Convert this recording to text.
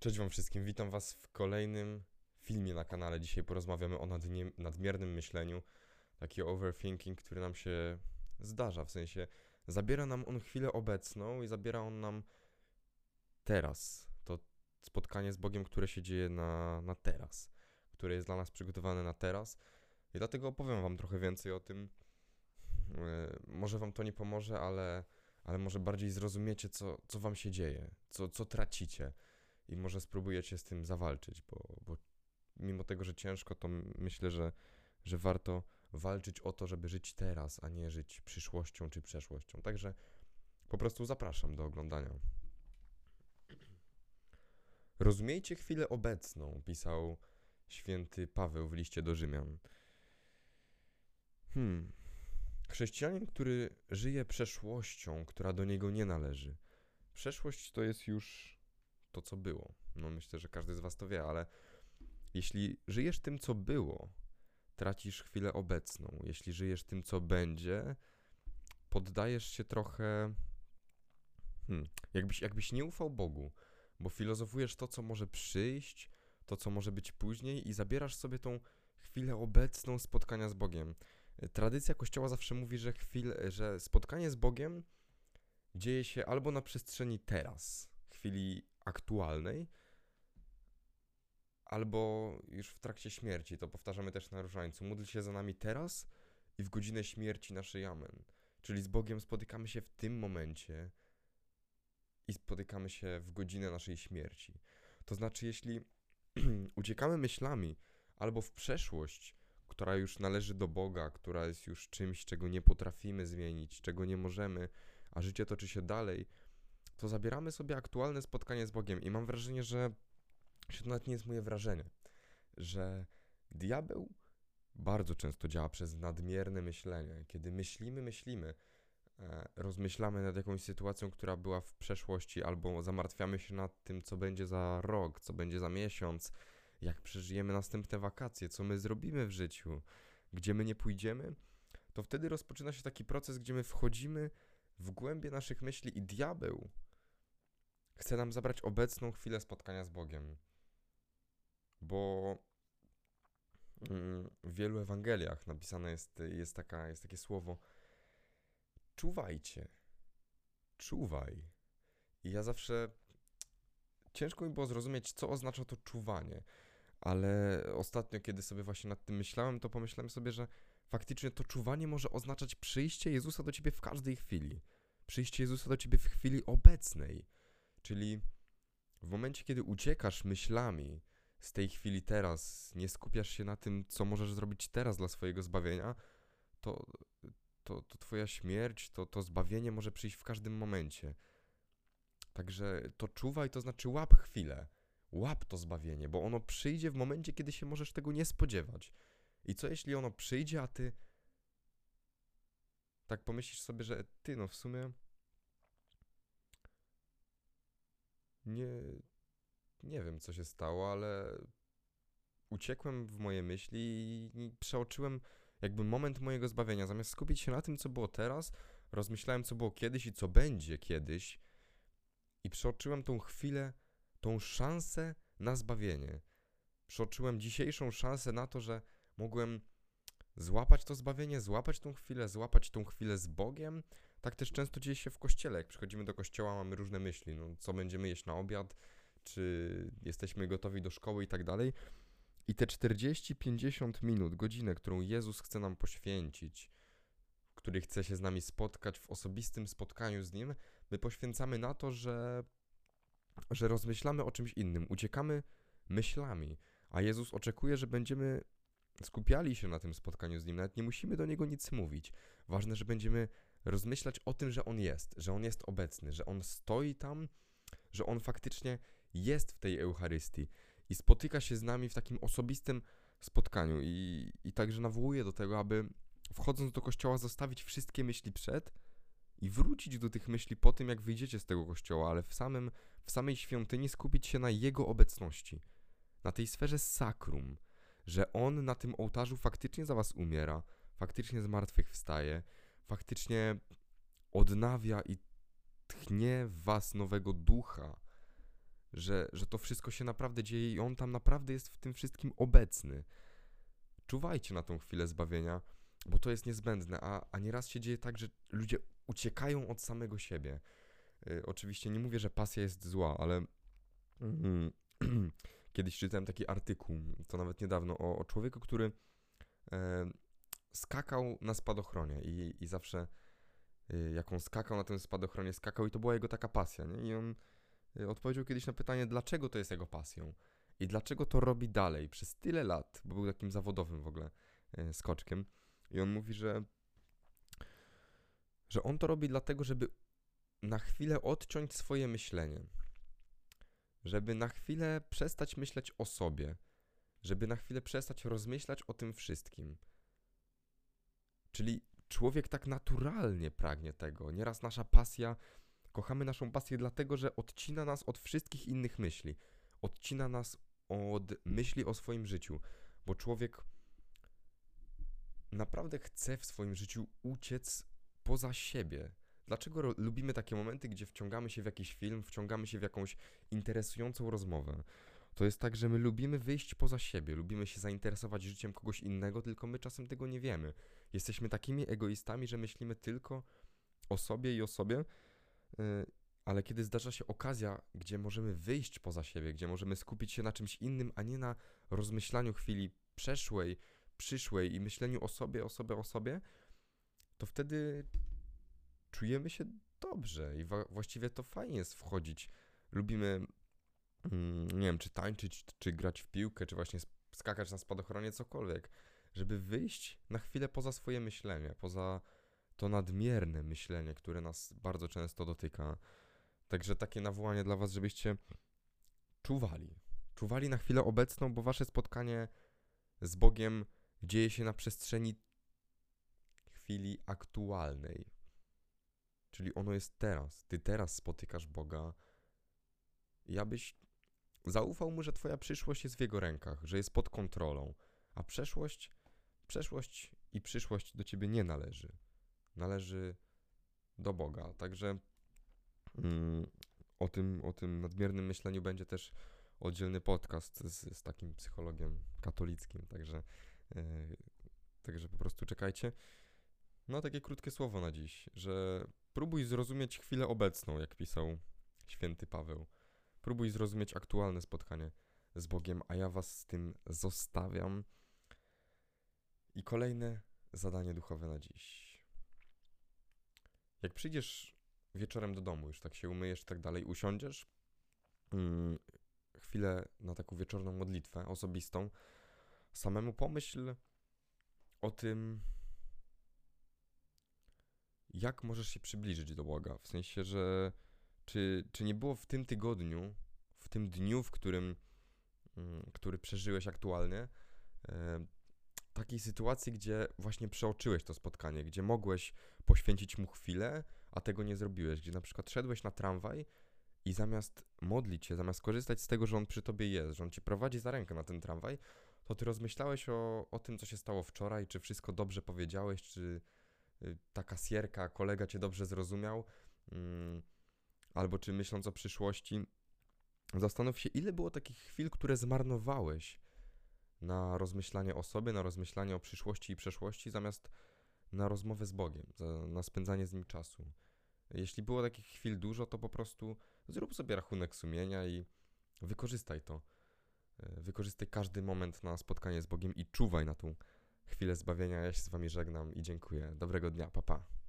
Cześć Wam wszystkim, witam Was w kolejnym filmie na kanale. Dzisiaj porozmawiamy o nadmiernym myśleniu, taki overthinking, który nam się zdarza, w sensie zabiera nam on chwilę obecną i zabiera on nam teraz, to spotkanie z Bogiem, które się dzieje na, na teraz, które jest dla nas przygotowane na teraz. I dlatego opowiem Wam trochę więcej o tym. E, może Wam to nie pomoże, ale, ale może bardziej zrozumiecie, co, co Wam się dzieje, co, co tracicie i może spróbujecie z tym zawalczyć, bo, bo mimo tego, że ciężko, to myślę, że, że warto walczyć o to, żeby żyć teraz, a nie żyć przyszłością czy przeszłością. Także po prostu zapraszam do oglądania. Rozumiejcie chwilę obecną, pisał święty Paweł w liście do Rzymian. Hmm. Chrześcijanin, który żyje przeszłością, która do niego nie należy. Przeszłość to jest już to, co było. No myślę, że każdy z Was to wie, ale jeśli żyjesz tym, co było, tracisz chwilę obecną. Jeśli żyjesz tym, co będzie, poddajesz się trochę. Hmm, jakbyś, jakbyś nie ufał Bogu, bo filozofujesz to, co może przyjść, to, co może być później, i zabierasz sobie tą chwilę obecną spotkania z Bogiem. Tradycja Kościoła zawsze mówi, że, chwil, że spotkanie z Bogiem dzieje się albo na przestrzeni teraz, chwili aktualnej, albo już w trakcie śmierci. To powtarzamy też na różańcu. Módl się za nami teraz i w godzinę śmierci naszej amen. Czyli z Bogiem spotykamy się w tym momencie i spotykamy się w godzinę naszej śmierci. To znaczy, jeśli uciekamy myślami albo w przeszłość, która już należy do Boga, która jest już czymś, czego nie potrafimy zmienić, czego nie możemy, a życie toczy się dalej, to zabieramy sobie aktualne spotkanie z Bogiem i mam wrażenie, że to nawet nie jest moje wrażenie, że diabeł bardzo często działa przez nadmierne myślenie. Kiedy myślimy, myślimy, e, rozmyślamy nad jakąś sytuacją, która była w przeszłości, albo zamartwiamy się nad tym, co będzie za rok, co będzie za miesiąc, jak przeżyjemy następne wakacje, co my zrobimy w życiu, gdzie my nie pójdziemy, to wtedy rozpoczyna się taki proces, gdzie my wchodzimy w głębie naszych myśli i diabeł chce nam zabrać obecną chwilę spotkania z Bogiem. Bo mm, w wielu Ewangeliach napisane jest, jest, taka, jest takie słowo czuwajcie, czuwaj. I ja zawsze ciężko mi było zrozumieć, co oznacza to czuwanie, ale ostatnio, kiedy sobie właśnie nad tym myślałem, to pomyślałem sobie, że faktycznie to czuwanie może oznaczać przyjście Jezusa do ciebie w każdej chwili. Przyjście Jezusa do ciebie w chwili obecnej. Czyli w momencie, kiedy uciekasz myślami z tej chwili teraz, nie skupiasz się na tym, co możesz zrobić teraz dla swojego zbawienia, to, to, to twoja śmierć, to, to zbawienie może przyjść w każdym momencie. Także to czuwaj, to znaczy łap chwilę. Łap to zbawienie, bo ono przyjdzie w momencie, kiedy się możesz tego nie spodziewać. I co jeśli ono przyjdzie, a ty tak pomyślisz sobie, że ty, no w sumie nie, nie wiem, co się stało, ale uciekłem w moje myśli i przeoczyłem jakby moment mojego zbawienia. Zamiast skupić się na tym, co było teraz, rozmyślałem, co było kiedyś i co będzie kiedyś, i przeoczyłem tą chwilę, tą szansę na zbawienie. Przeoczyłem dzisiejszą szansę na to, że mogłem złapać to zbawienie, złapać tą chwilę, złapać tą chwilę z Bogiem, tak też często dzieje się w kościele. Jak przychodzimy do kościoła, mamy różne myśli, no, co będziemy jeść na obiad, czy jesteśmy gotowi do szkoły i tak dalej. I te 40-50 minut, godzinę, którą Jezus chce nam poświęcić, w której chce się z nami spotkać w osobistym spotkaniu z Nim, my poświęcamy na to, że, że rozmyślamy o czymś innym, uciekamy myślami, a Jezus oczekuje, że będziemy skupiali się na tym spotkaniu z Nim, nawet nie musimy do Niego nic mówić. Ważne, że będziemy rozmyślać o tym, że On jest, że On jest obecny, że On stoi tam, że On faktycznie jest w tej Eucharystii i spotyka się z nami w takim osobistym spotkaniu. I, i także nawołuję do tego, aby wchodząc do kościoła zostawić wszystkie myśli przed i wrócić do tych myśli po tym, jak wyjdziecie z tego kościoła, ale w, samym, w samej świątyni skupić się na Jego obecności, na tej sferze sakrum, że On na tym ołtarzu faktycznie za was umiera, faktycznie z martwych wstaje, faktycznie odnawia i tchnie w was nowego ducha. że, że to wszystko się naprawdę dzieje i On tam naprawdę jest w tym wszystkim obecny. Czuwajcie na tą chwilę zbawienia, bo to jest niezbędne, a, a nieraz się dzieje tak, że ludzie uciekają od samego siebie. Y, oczywiście nie mówię, że pasja jest zła, ale mm, kiedyś czytałem taki artykuł, to nawet niedawno, o, o człowieku, który e, skakał na spadochronie i, i zawsze y, jak on skakał na tym spadochronie, skakał i to była jego taka pasja, nie? I on y, odpowiedział kiedyś na pytanie, dlaczego to jest jego pasją i dlaczego to robi dalej przez tyle lat, bo był takim zawodowym w ogóle y, skoczkiem. I on mówi, że, że on to robi dlatego, żeby na chwilę odciąć swoje myślenie, żeby na chwilę przestać myśleć o sobie, żeby na chwilę przestać rozmyślać o tym wszystkim. Czyli człowiek tak naturalnie pragnie tego. Nieraz nasza pasja, kochamy naszą pasję dlatego, że odcina nas od wszystkich innych myśli. Odcina nas od myśli o swoim życiu, bo człowiek naprawdę chce w swoim życiu uciec poza siebie. Dlaczego lubimy takie momenty, gdzie wciągamy się w jakiś film, wciągamy się w jakąś interesującą rozmowę? To jest tak, że my lubimy wyjść poza siebie, lubimy się zainteresować życiem kogoś innego, tylko my czasem tego nie wiemy. Jesteśmy takimi egoistami, że myślimy tylko o sobie i o sobie, yy, ale kiedy zdarza się okazja, gdzie możemy wyjść poza siebie, gdzie możemy skupić się na czymś innym, a nie na rozmyślaniu chwili przeszłej, przyszłej i myśleniu o sobie, o sobie, o sobie, to wtedy czujemy się dobrze i właściwie to fajnie jest wchodzić. Lubimy, nie wiem, czy tańczyć, czy grać w piłkę, czy właśnie skakać na spadochronie, cokolwiek, żeby wyjść na chwilę poza swoje myślenie, poza to nadmierne myślenie, które nas bardzo często dotyka. Także takie nawołanie dla Was, żebyście czuwali. Czuwali na chwilę obecną, bo Wasze spotkanie z Bogiem dzieje się na przestrzeni chwili aktualnej. Czyli ono jest teraz. Ty teraz spotykasz Boga. I abyś zaufał mu, że twoja przyszłość jest w jego rękach, że jest pod kontrolą, a przeszłość, przeszłość i przyszłość do ciebie nie należy. Należy do Boga. Także mm, o, tym, o tym nadmiernym myśleniu będzie też oddzielny podcast z, z takim psychologiem katolickim. Także, yy, także po prostu czekajcie. No, takie krótkie słowo na dziś, że próbuj zrozumieć chwilę obecną, jak pisał święty Paweł. Próbuj zrozumieć aktualne spotkanie z Bogiem, a ja was z tym zostawiam. I kolejne zadanie duchowe na dziś. Jak przyjdziesz wieczorem do domu, już tak się umyjesz i tak dalej, usiądziesz, mm, chwilę na taką wieczorną modlitwę osobistą, samemu pomyśl o tym, jak możesz się przybliżyć do Boga? W sensie, że czy, czy nie było w tym tygodniu, w tym dniu, w którym, mm, który przeżyłeś aktualnie, e, takiej sytuacji, gdzie właśnie przeoczyłeś to spotkanie, gdzie mogłeś poświęcić mu chwilę, a tego nie zrobiłeś, gdzie na przykład szedłeś na tramwaj i zamiast modlić się, zamiast korzystać z tego, że on przy tobie jest, że on cię prowadzi za rękę na ten tramwaj, to ty rozmyślałeś o, o tym, co się stało wczoraj, czy wszystko dobrze powiedziałeś, czy Y, ta kasjerka, kolega cię dobrze zrozumiał, mm, albo czy myśląc o przyszłości, zastanów się, ile było takich chwil, które zmarnowałeś na rozmyślanie o sobie, na rozmyślanie o przyszłości i przeszłości, zamiast na rozmowę z Bogiem, na spędzanie z Nim czasu. Jeśli było takich chwil dużo, to po prostu zrób sobie rachunek sumienia i wykorzystaj to. Y, wykorzystaj każdy moment na spotkanie z Bogiem i czuwaj na tą chwilę zbawienia. Ja się z wami żegnam i dziękuję. Dobrego dnia, papa. Pa.